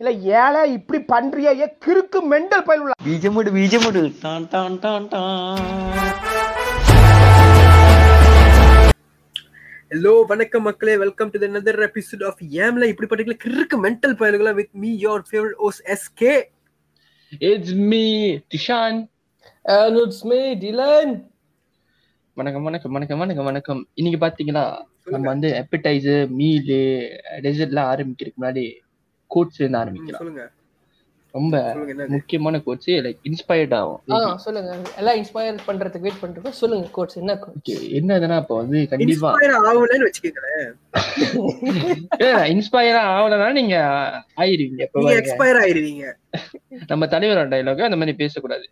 இல்ல ஏழை இப்படி பண்றிய ஏ கிறுக்கு மெண்டல் பயில் உள்ள பீஜமுடு பீஜமுடு டான் டான் டான் ஹலோ வணக்கம் மக்களே. Welcome to another episode of ஏம்ல. இப்படி பட்டிக்கல கிறுக்கு மெண்டல் பயல்களா வித் மீ யோர் ஃபேவரட் ஓஸ் SK it's me Dishan and it's me Dylan வணக்கம் வணக்கம் வணக்கம் வணக்கம் வணக்கம். இன்னைக்கு பாத்தீங்களா நம்ம வந்து அப்பிடைசர் மீல் டெசர்ட்லாம் ஆரம்பிக்கிறதுக்கு முன்னாடி கோட்ஸ் இருந்து ஆரம்பிக்கலாம். சொல்லுங்க. ரொம்ப முக்கியமான கோட்ஸ் லைக் இன்ஸ்பயர்ட் ஆகும். சொல்லுங்க. எல்லாம் இன்ஸ்பயர் பண்றதுக்கு வெயிட் பண்ணிருக்கோம் சொல்லுங்க கோட்ஸ் என்ன என்னதுன்னா இப்போ வந்து கண்டிப்பா இன்ஸ்பயர் ஆகலன்னு வச்சுக்கோங்களேன். இன்ஸ்பயர் ஆகலன்னா நீங்க ஆயிருவீங்க இப்ப. எக்ஸ்பயர் ஆயிருவீங்க. நம்ம தலைவரோட டைலாக் அந்த மாதிரி பேசக்கூடாது.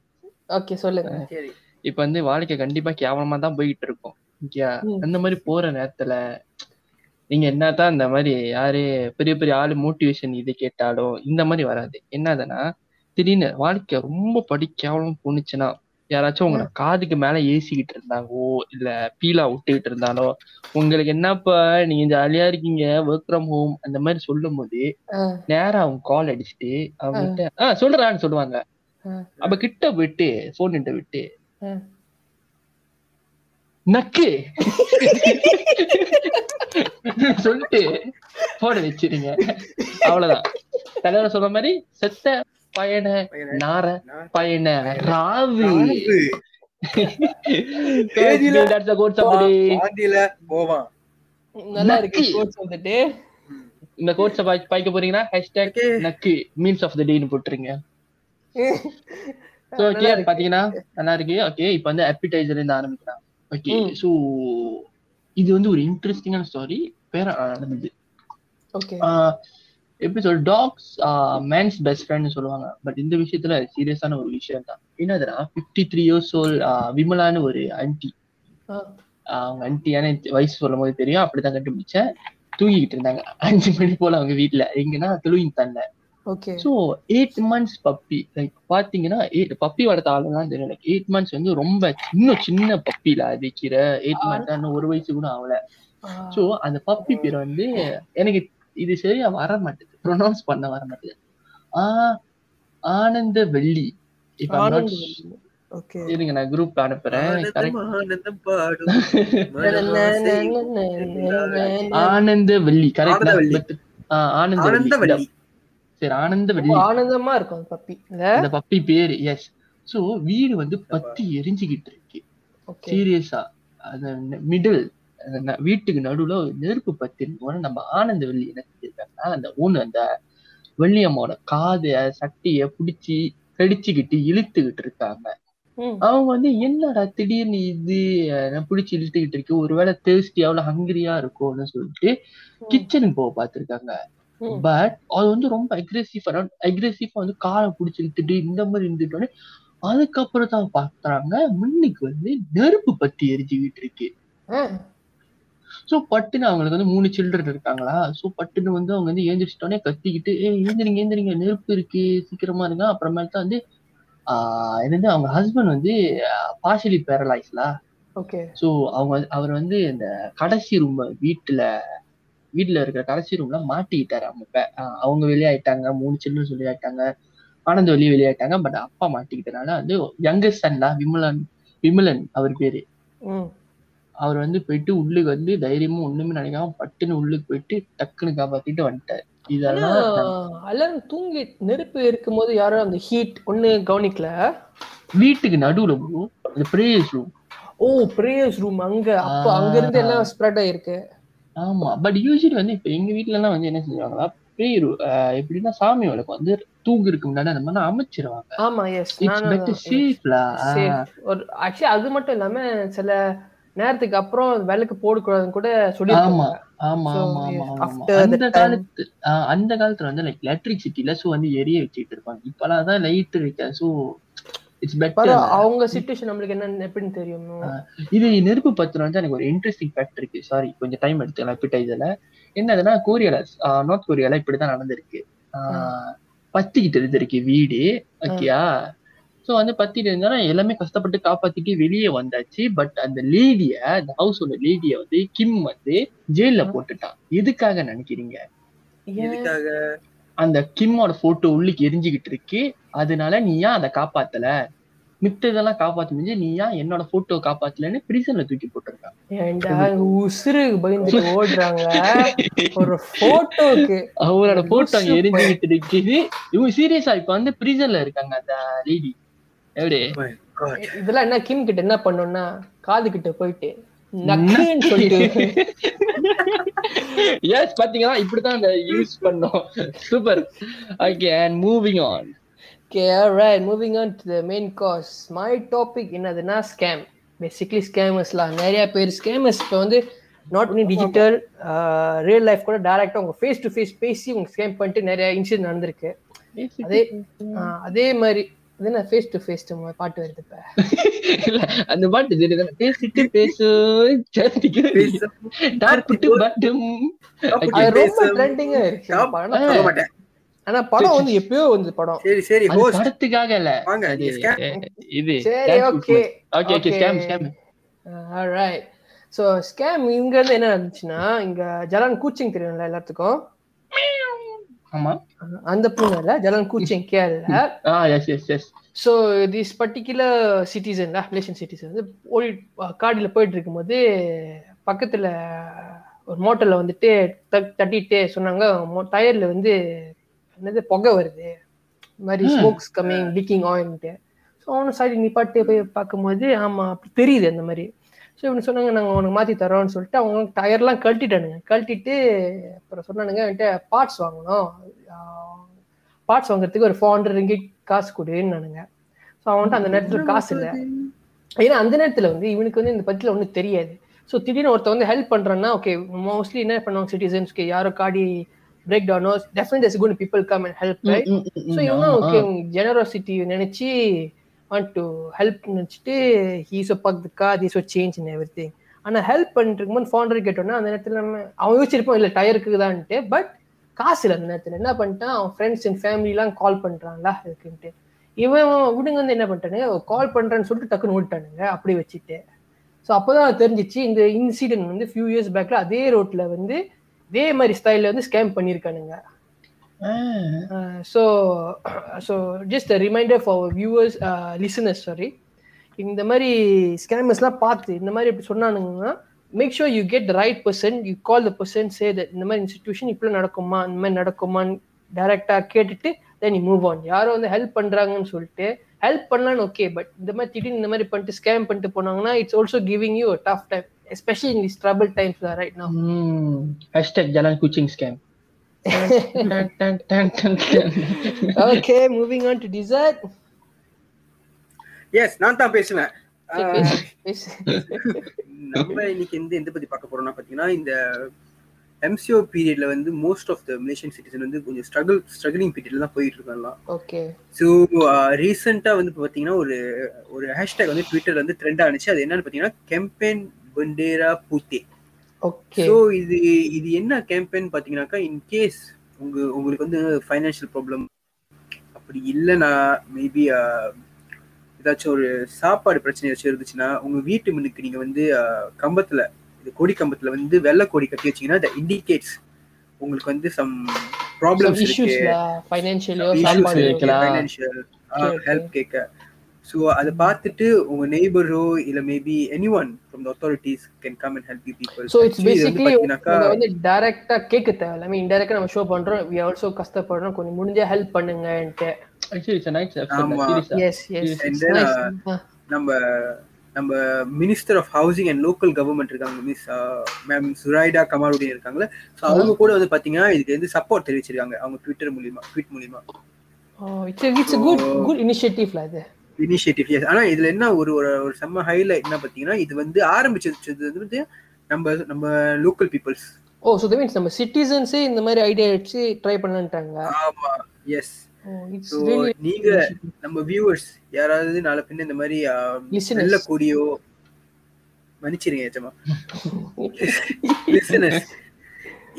ஓகே சொல்லுங்க. சரி. இப்ப வந்து வாழ்க்கை கண்டிப்பா கேவலமா தான் போயிட்டு இருக்கும். அந்த மாதிரி போற நேரத்துல நீங்க என்னதான் இந்த மாதிரி யாரு பெரிய பெரிய ஆளு மோட்டிவேஷன் இது கேட்டாலும் இந்த மாதிரி வராது என்னதுன்னா திடீர்னு வாழ்க்கை ரொம்ப படி கேவலம் போணுச்சுன்னா யாராச்சும் உங்களை காதுக்கு மேல ஏசிக்கிட்டு இருந்தாங்கோ இல்ல பீலா விட்டுக்கிட்டு இருந்தாலோ உங்களுக்கு என்னப்பா நீங்க ஜாலியா இருக்கீங்க ஒர்க் ஃப்ரம் ஹோம் அந்த மாதிரி சொல்லும் போது. நேரா அவங்க கால் அடிச்சுட்டு அவங்க கிட்ட ஆஹ் சொல்றான்னு சொல்லுவாங்க. அப்ப கிட்ட போயிட்டு போன் விட்டு. நக்கு. சொல்லிட்டு போட வச்சிருங்க. அவ்வளவுதான். தலைவர் சொன்ன மாதிரி செத்த பயண நார பயண ராவு. ராவு. தேதியில That's the quotes of the day. பாந்தியில போவான் நல்லா இருக்கு வந்துட்டு. இந்த கோட்ஸ பாய்க்க போறீங்கன்னா ஹேஷ்டேக். நக்கு மீன்ஸ் ஆஃப் த டேன்னு போட்டுருங்க. ஓகே இருக்கு. பாத்தீங்கன்னா நல்லா இருக்கு. ஓகே இப்போ வந்து appetizer இருந்து ஆரம்பிக்கலாம். ஓகே. ஸோ இது வந்து ஒரு இன்ட்ரெஸ்டிங்கான ஸ்டாரி பேர நடந்தது. எப்படி சொல் டாக்ஸ் மேன்ஸ் பெஸ்ட் ஃப்ரெண்ட்னு சொல்லுவாங்க. பட் இந்த விஷயத்துல சீரியஸான ஒரு விஷயம் தான். என்னதுன்னா ஃபிஃப்டி த்ரீ இயர்ஸ் ஓல் விமலான்னு ஒரு ஆன்டி அவங்க ஆன்டியான வயசு சொல்லும் போது தெரியும். அப்படிதான் கண்டுபிடிச்சேன். தூங்கிக்கிட்டு இருந்தாங்க. அஞ்சு மணி போல அவங்க வீட்டுல எங்கன்னா தண்டை okay so eight months puppy like பாத்தீங்கன்னா எயிட் பப்பி வளர்த்த ஆளுலாம் தெரியும். லைக் எயிட் மந்த்ஸ் வந்து ரொம்ப இன்னும் சின்ன பப்பில அதிக்கிற எயிட் மந்த்ஸ் இன்னும் ஒரு வயசு கூட ஆகல. ஸோ அந்த பப்பி பேர் வந்து எனக்கு இது சரியா வர மாட்டேது. ப்ரொனவுன்ஸ் பண்ண வர மாட்டேது. ஆ ஆனந்த வெள்ளி இருங்க நான் குரூப் அனுப்புறேன். ஆனந்த வெள்ளி. கரெக்ட் ஆனந்த வள்ளி சரி ஆனந்த வெள்ளி. ஆனந்தமா இருக்கும் பப்பி. இல்ல? அந்த பப்பி பேரு எஸ் சோ வீடு வந்து பத்தி எரிஞ்சுக்கிட்டு இருக்கு. சீரியஸா அந்த மிடில் வீட்டுக்கு நடுவுல ஒரு நெருப்பு பத்தி இருக்கும் நம்ம ஆனந்த வெள்ளி என்ன செஞ்சிருக்காங்கன்னா அந்த ஊனு அந்த வெள்ளியம்மோட காதை சட்டைய புடிச்சு கடிச்சுக்கிட்டு இழுத்துக்கிட்டு இருக்காங்க. அவங்க வந்து என்னடா திடீர்னு இது? பிடிச்சு இழுத்துக்கிட்டு இருக்கு? ஒருவேளை தேர்ஸ்டி அவ்வளவு ஹங்கிரியா இருக்கும்னு சொல்லிட்டு கிச்சனுக்கு போக பார்த்திருக்காங்க. பட் அது வந்து ரொம்ப அக்ரெசிவா அக்ரெசிவா வந்து காலை பிடிச்சி இழுத்துட்டு இந்த மாதிரி இருந்துட்டோன்னே அதுக்கப்புறம் தான் பாக்குறாங்க முன்னுக்கு வந்து நெருப்பு பத்தி எரிஞ்சுக்கிட்டு இருக்கு. சோ பட்டுன்னு அவங்களுக்கு வந்து மூணு சில்ட்ரன் இருக்காங்களா? சோ பட்டுன்னு வந்து அவங்க வந்து ஏந்திரிச்சிட்டோன்னே கத்திக்கிட்டு ஏய் ஏந்திரிங்க ஏந்திரிங்க நெருப்பு இருக்கு சீக்கிரமா இருங்க. அப்புறமேல் தான் வந்து ஆஹ் என்னது அவங்க ஹஸ்பண்ட் வந்து பார்ஷலி பேரலைஸ்லா ஓகே. சோ அவங்க அவர் வந்து இந்த கடைசி ரூம் வீட்டுல வீட்டுல இருக்கிற கடைசி ரூம்ல மாட்டிக்கிட்டாரு அவங்க அவங்க வெளியாயிட்டாங்க மூணு சில்ட்ரன் வெளியாயிட்டாங்க ஆனந்த வெளியே வெளியாயிட்டாங்க பட் அப்பா மாட்டிக்கிட்டனால வந்து யங்கஸ்ட் சன்லா விமலன் விமலன் அவர் பேரு. அவர் வந்து போயிட்டு உள்ளுக்கு வந்து தைரியமா ஒண்ணுமே நினைக்காம பட்டுன்னு உள்ளுக்கு போயிட்டு டக்குன்னு காப்பாத்திட்டு வந்துட்டாரு. இதெல்லாம் தூங்கி நெருப்பு இருக்கும்போது யாரும் அந்த ஹீட் ஒண்ணு கவனிக்கல? வீட்டுக்கு நடுவுல bro, அந்த பிரேயர்ஸ் ரூம் ஓ பிரேயர்ஸ் ரூம் அங்க. அப்ப. அங்க இருந்து எல்லாம் ஸ்ப்ரெட் ஆயிருக்கு. ஆமா. பட் யூஸ்வலி வந்து இப்ப எங்க வீட்ல எல்லாம் வந்து என்ன செஞ்சுவாங்களா பிரேயர் எப்படின்னா சாமி விளக்கு வந்து தூங்குறதுக்கு முன்னாடி அந்த மாதிரி அமைச்சிருவாங்க. ஆமா எஸ் ஒரு ஆக்சுவலி அது மட்டும் இல்லாம சில நேரத்துக்கு அப்புறம் விளக்கு போடக்கூடாதுன்னு கூட சொல்லிருக்காங்க ஆமா ஆமா ஆமா ஆமா அந்த காலத்து அந்த காலத்துல வந்து லைக் எலக்ட்ரிசிட்டில சோ வந்து எரிய வச்சுட்டு இருப்பாங்க. இப்பெல்லாம் தான் லைட் இருக்கு சோ இட்ஸ் பெட்டர் அவங்க சுச்சுவேஷன் நம்மளுக்கு என்ன எப்படின்னு தெரியும். இது நெருப்பு பத்திரம் வந்து எனக்கு ஒரு இன்ட்ரெஸ்டிங் ஃபேக்ட் இருக்கு. சாரி கொஞ்சம் டைம் எடுத்துக்கலாம் எப்பிடைசர்ல என்னதுன்னா கொரியால நார்த் கொரியால இப்படிதான் நடந்திருக்கு. ஆஹ் பத்திக்கிட்டு இருந்திருக்கு வீடு ஓகேயா? சோ வந்து பத்திட்டு இருந்தா எல்லாமே கஷ்டப்பட்டு காப்பாத்திட்டு வெளியே வந்தாச்சு. பட் அந்த லேடிய அந்த ஹவுஸோட லேடிய வந்து கிம் வந்து ஜெயில போட்டுட்டான். எதுக்காக நினைக்கிறீங்க? எதுக்காக? அந்த கிம்மோட போட்டோ உள்ளுக்கு எரிஞ்சுக்கிட்டு இருக்கு. அதனால நீ ஏன் அதை காப்பாத்தல? மித்ததெல்லாம் காப்பாத்த முடிஞ்சு நீ ஏன் என்னோட போட்டோ காப்பாத்தலன்னு பிரிசன்ல தூக்கி போட்டிருக்கான் ஏன்டா உசுரு பயந்துட்டு ஓடுறாங்க. ஒரு போட்டோக்கு அவரோட போட்டோ அங்க. எரிஞ்சுக்கிட்டு இருக்குது. இவங்க சீரியஸா இப்ப வந்து பிரிசன்ல இருக்காங்க அந்த லேடி எப்படி? God. இதெல்லாம் என்ன கிம் கிட்ட என்ன பண்ணோம்னா காது கிட்ட போயிட்டு நக்குன்னு சொல்லிட்டு. எஸ் பாத்தீங்களா? இப்படிதான் அந்த யூஸ் பண்ணோம். Super okay and moving on Okay, alright, moving on to the main course. My topic என்னதுன்னா scam. Basically scammers-லாம் நிறைய பேர் scammers இப்போ வந்து not only digital real life கூட டைரக்டா உங்க ஃபேஸ் டு ஃபேஸ் பேசி உங்க ஸ்கேம் பண்ணிட்டு நிறைய இன்சிடென்ட் நடந்திருக்கு. அதே அதே மாதிரி என்ன ஃபேஸ் டு ஃபேஸ் பாட்டு வருது இப்ப. இல்ல அந்த பாட்டு தெரியுது பேசிட்டு பேசு பேச- டாப்புட்டு பாட்டும். அது ரொம்ப ட்ரெண்டிங்கா இருக்கு. படம் சொல்ல மாட்டேன். ஆனா படம் வந்து எப்பயோ வந்து படம். சரி சரி host. படத்துக்காக இல்ல. இது சரி okay okay okay scam scam alright so scam இங்க இருந்து என்ன நடந்துச்சுன்னா இங்க ஜலான் கூச்சிங் தெரியும்ல எல்லாத்துக்கும்? ஆமா. அந்த பூனைல ஜலான் கூச்சிங் கேரள ஆ yes yes yes so this particular citizen Malaysian citizen வந்து ஓடி காடியில் போயிட்டு இருக்கும்போது பக்கத்தில் ஒரு மோட்டரில் வந்துட்டு தட்- தட்டிட்டு சொன்னாங்க. டயரில் வந்து என்னது புகை வருது. இந்த மாதிரி. ஸ்மோக்ஸ் கம்மிங் லீக்கிங் ஆயில்ட்டு ஸோ அவனு சைடு நிப்பாட்டு போய் பார்க்கும்போது ஆமாம் அப்படி தெரியுது அந்த மாதிரி. ஸோ இவனு சொன்னாங்க நாங்கள் உனக்கு மாற்றி தரோம்னு சொல்லிட்டு அவங்க டயர்லாம் கழட்டிட்டானுங்க. கழட்டிட்டு அப்புறம் சொன்னானுங்க என்கிட்ட பார்ட்ஸ் வாங்கணும். பார்ட்ஸ் வாங்குறதுக்கு ஒரு ஃபோர் ஹண்ட்ரட் ரிங்கிட் காசு கொடுன்னானுங்க. ஸோ அவன்கிட்ட அந்த நேரத்தில் காசு இல்லை. ஏன்னா அந்த நேரத்தில் வந்து இவனுக்கு வந்து இந்த பத்தியில் ஒன்றும் தெரியாது. ஸோ திடீர்னு ஒருத்தன் வந்து ஹெல்ப் பண்ணுறான்னா ஓகே மோஸ்ட்லி என்ன பண்ணுவாங்க சிட்டிசன்ஸ்க்கு யாரோ காடி break டவுனோ definite is good people come and help so இவனும் ஓகே ஜெனரோசிட்டி நினைச்சு வாண்ட் டு ஹெல்ப் நினச்சிட்டு he's park the car these change in everything ஆனால் ஹெல்ப் பண்ணிருக்கும் போது ஃபோன் கேட்டோன்னா அந்த நேரத்தில் நம்ம அவன் யோசிச்சிருப்பான் இல்லை டயருக்கு தான்ட்டு பட் காசு இல்லை அந்த நேரத்தில். என்ன பண்ணிட்டான்? அவன் ஃப்ரெண்ட்ஸ் அண்ட் ஃபேமிலிலாம் கால் பண்ணுறான்ல அதுக்குன்ட்டு. இவன் விடுங்க வந்து என்ன பண்ணிட்டானுங்க? கால் பண்ணுறேன்னு சொல்லிட்டு டக்குன்னு விட்டானுங்க அப்படி வச்சுட்டு. ஸோ அப்போ தான் தெரிஞ்சிச்சு இந்த இன்சிடென்ட் வந்து ஃபியூ இயர்ஸ் பேக்கில் அதே ரோட்டில் வந்து இதே மாதிரி ஸ்டைலில் வந்து scam பண்ணியிருக்கானுங்க. So so just reminder for viewers listeners sorry இந்த மாதிரி ஸ்கேமர்ஸ்லாம் பார்த்து இந்த மாதிரி இப்படி சொன்னானுங்கன்னா make sure you get right person you call the person say that இந்த மாதிரி இன்ஸ்டிடியூஷன் இப்படி நடக்குமா இந்த மாதிரி நடக்குமான்னு டைரக்டாக கேட்டுட்டு தென் யூ மூவ் ஆன் யாரோ வந்து ஹெல்ப் பண்ணுறாங்கன்னு சொல்லிட்டு ஹெல்ப் பண்ணலான்னு ஓகே பட் இந்த மாதிரி திடீர்னு இந்த மாதிரி பண்ணிட்டு ஸ்கேம் பண்ணிட்டு போனாங்கன்னா it's also giving you tough time especially in this trouble times right no hashtag Jalan Kuching scam okay moving on to dessert yes நான் தான் பேசுவேன். பேசு பேசு. நம்ம இன்னைக்கு எந்த எந்த பத்தி பார்க்க போறோம்னா பாத்தீங்கன்னா இந்த எம்சிஓ பீரியட்ல வந்து most of the Malaysian citizen வந்து கொஞ்சம் ஸ்ட்ரகிள் ஸ்ட்ரகிளிங் பீரியட்ல தான் போயிட்டு இருக்காங்களாம் ஓகே ஸோ ரீசெண்டாக வந்து இப்போ பார்த்தீங்கன்னா ஒரு ஒரு ஹேஷ்டேக் வந்து ட்விட்டர்ல வந்து ட்ரெண்ட் ஆனிச்சு அது என்னன்னு பார்த்தீங்கன்னா campaign Bendera Putih okay so இது இது என்ன கேம்பெயின் பார்த்தீங்கன்னாக்கா இன்கேஸ் உங்க உங்களுக்கு வந்து ஃபைனான்ஷியல் ப்ராப்ளம் அப்படி இல்லைன்னா மேபி ஏதாச்சும் ஒரு சாப்பாடு பிரச்சனை ஏதாச்சும் இருந்துச்சுன்னா உங்க வீட்டு முன்னுக்கு நீங்க வந்து அஹ், கம்பத்துல இது கொடி கம்பத்துல வந்து வெள்ளை கொடி கட்டி வச்சீங்கன்னா that இண்டிகேட்ஸ் உங்களுக்கு வந்து சம் ப்ராப்ளம்ஸ் இருக்கு. ஃபைனான்ஷியலோ help கேட்க. ஸோ அதை பார்த்துட்டு உங்க நெய்பரோ இல்ல maybe any one from authorities can come and help you people so it's basically நம்ம வந்து டைரக்டா கேட்க தேவையில்ல. மீன் இன்டைரக்டா நம்ம ஷோ பண்றோம். வி ஆல்சோ கஷ்டப்படுறோம். கொஞ்சம் முடிஞ்சா ஹெல்ப் பண்ணுங்கன்ட்டு. Uh, நம்ம நம்ம minister of housing and local government இருக்காங்க மிஸ் மேம் சுரைடா கமாருடின் இருக்காங்கல்ல. ஸோ அவங்க கூட வந்து பாத்தீங்கன்னா இதுக்கு வந்து சப்போர்ட் தெரிவிச்சிருக்காங்க. அவங்க ட்விட்டர் மூலியமா ட்வீட் மூலியமா. இட்ஸ் இட்ஸ் குட் குட் இனிஷியேட்டிவ்ல அது இனிஷியேட்டிவ் எஸ் ஆனா இதுல என்ன ஒரு ஒரு செம்ம ஹைலைட் என்ன பாத்தீங்கன்னா இது வந்து ஆரம்பிச்சது வந்து நம்ம நம்ம லோக்கல் பீப்புள்ஸ் ஓ ஸோ மீன்ஸ் நம்ம சிட்டிசன்ஸே இந்த மாதிரி ஐடியா வச்சு ட்ரை பண்ணன்ட்டாங்க ஆமா எஸ் ஸோ நீங்க நம்ம வியூவர்ஸ் யாராவது நாளை பின்ன இந்த மாதிரி Listeners. நல்ல கொடியோ மன்னிச்சிருங்க ஏச்சமா லிசனர்ஸ்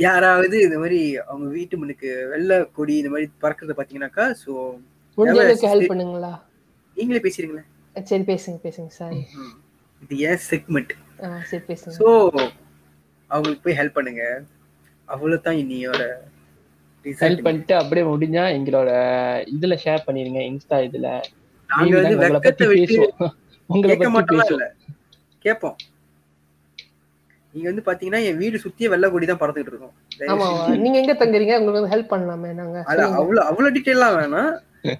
யாராவது இந்த மாதிரி அவங்க வீட்டு முன்னுக்கு வெள்ளை கொடி இந்த மாதிரி பறக்கிறத பாத்தீங்கன்னாக்கா ஸோ அளவுக்கு ஹெல்ப் பண்ணுங்களா? நீங்களே பேசுறீங்களே சரி பேசுங்க பேசுங்க சாரி இது ஏன் செக்மெண்ட் சரி பேசுங்க. ஸோ அவங்களுக்கு போய் ஹெல்ப் பண்ணுங்க. அவ்வளவுதான் இன்னியோட ஹெல்ப் பண்ணிட்டு அப்படியே முடிஞ்சா எங்களோட இதுல ஷேர் பண்ணிருங்க இன்ஸ்டா இதுல. நாங்க வந்து வெக்கத்தை விட்டு உங்களை பத்தி பேசுவோம். இல்ல? கேட்போம். நீங்க வந்து பாத்தீங்கன்னா என் வீடு சுத்தியே வெள்ளை கொடி தான் பறந்துட்டு இருக்கோம். நீங்க எங்க தங்குறீங்க? உங்களுக்கு ஹெல்ப் பண்ணலாமே நாங்க. அவ்வளவு அவ்வளவு டீட்டெயிலாம் வேணாம்.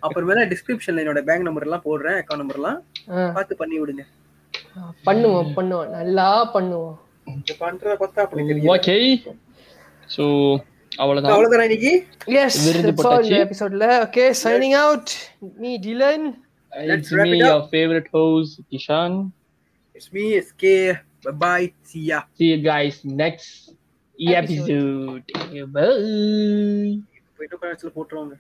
அப்புறமேல டிஸ்கிரிப்ஷன்ல என்னோட பேங்க் நம்பர் எல்லாம் போடுறேன் அக்கௌண்ட் நம்பர் எல்லாம். ஆ, பார்த்து பண்ணி விடுங்க. பண்ணுவோம் பண்ணுவோம். நல்லா பண்ணுவோம். பண்றத பார்த்தா அப்படி தெரியும். ஓகே சோ அவ்வளவுதான். அவ்வளவுதானே இன்னைக்கு? எஸ். எபிசோட்ல okay signing out me Dylan It's me, your favorite host, Bye see ya See you guys next Episode. episode. Bye. போயிட்டு கொஞ்ச நேரத்துல போட்டுருவாங்க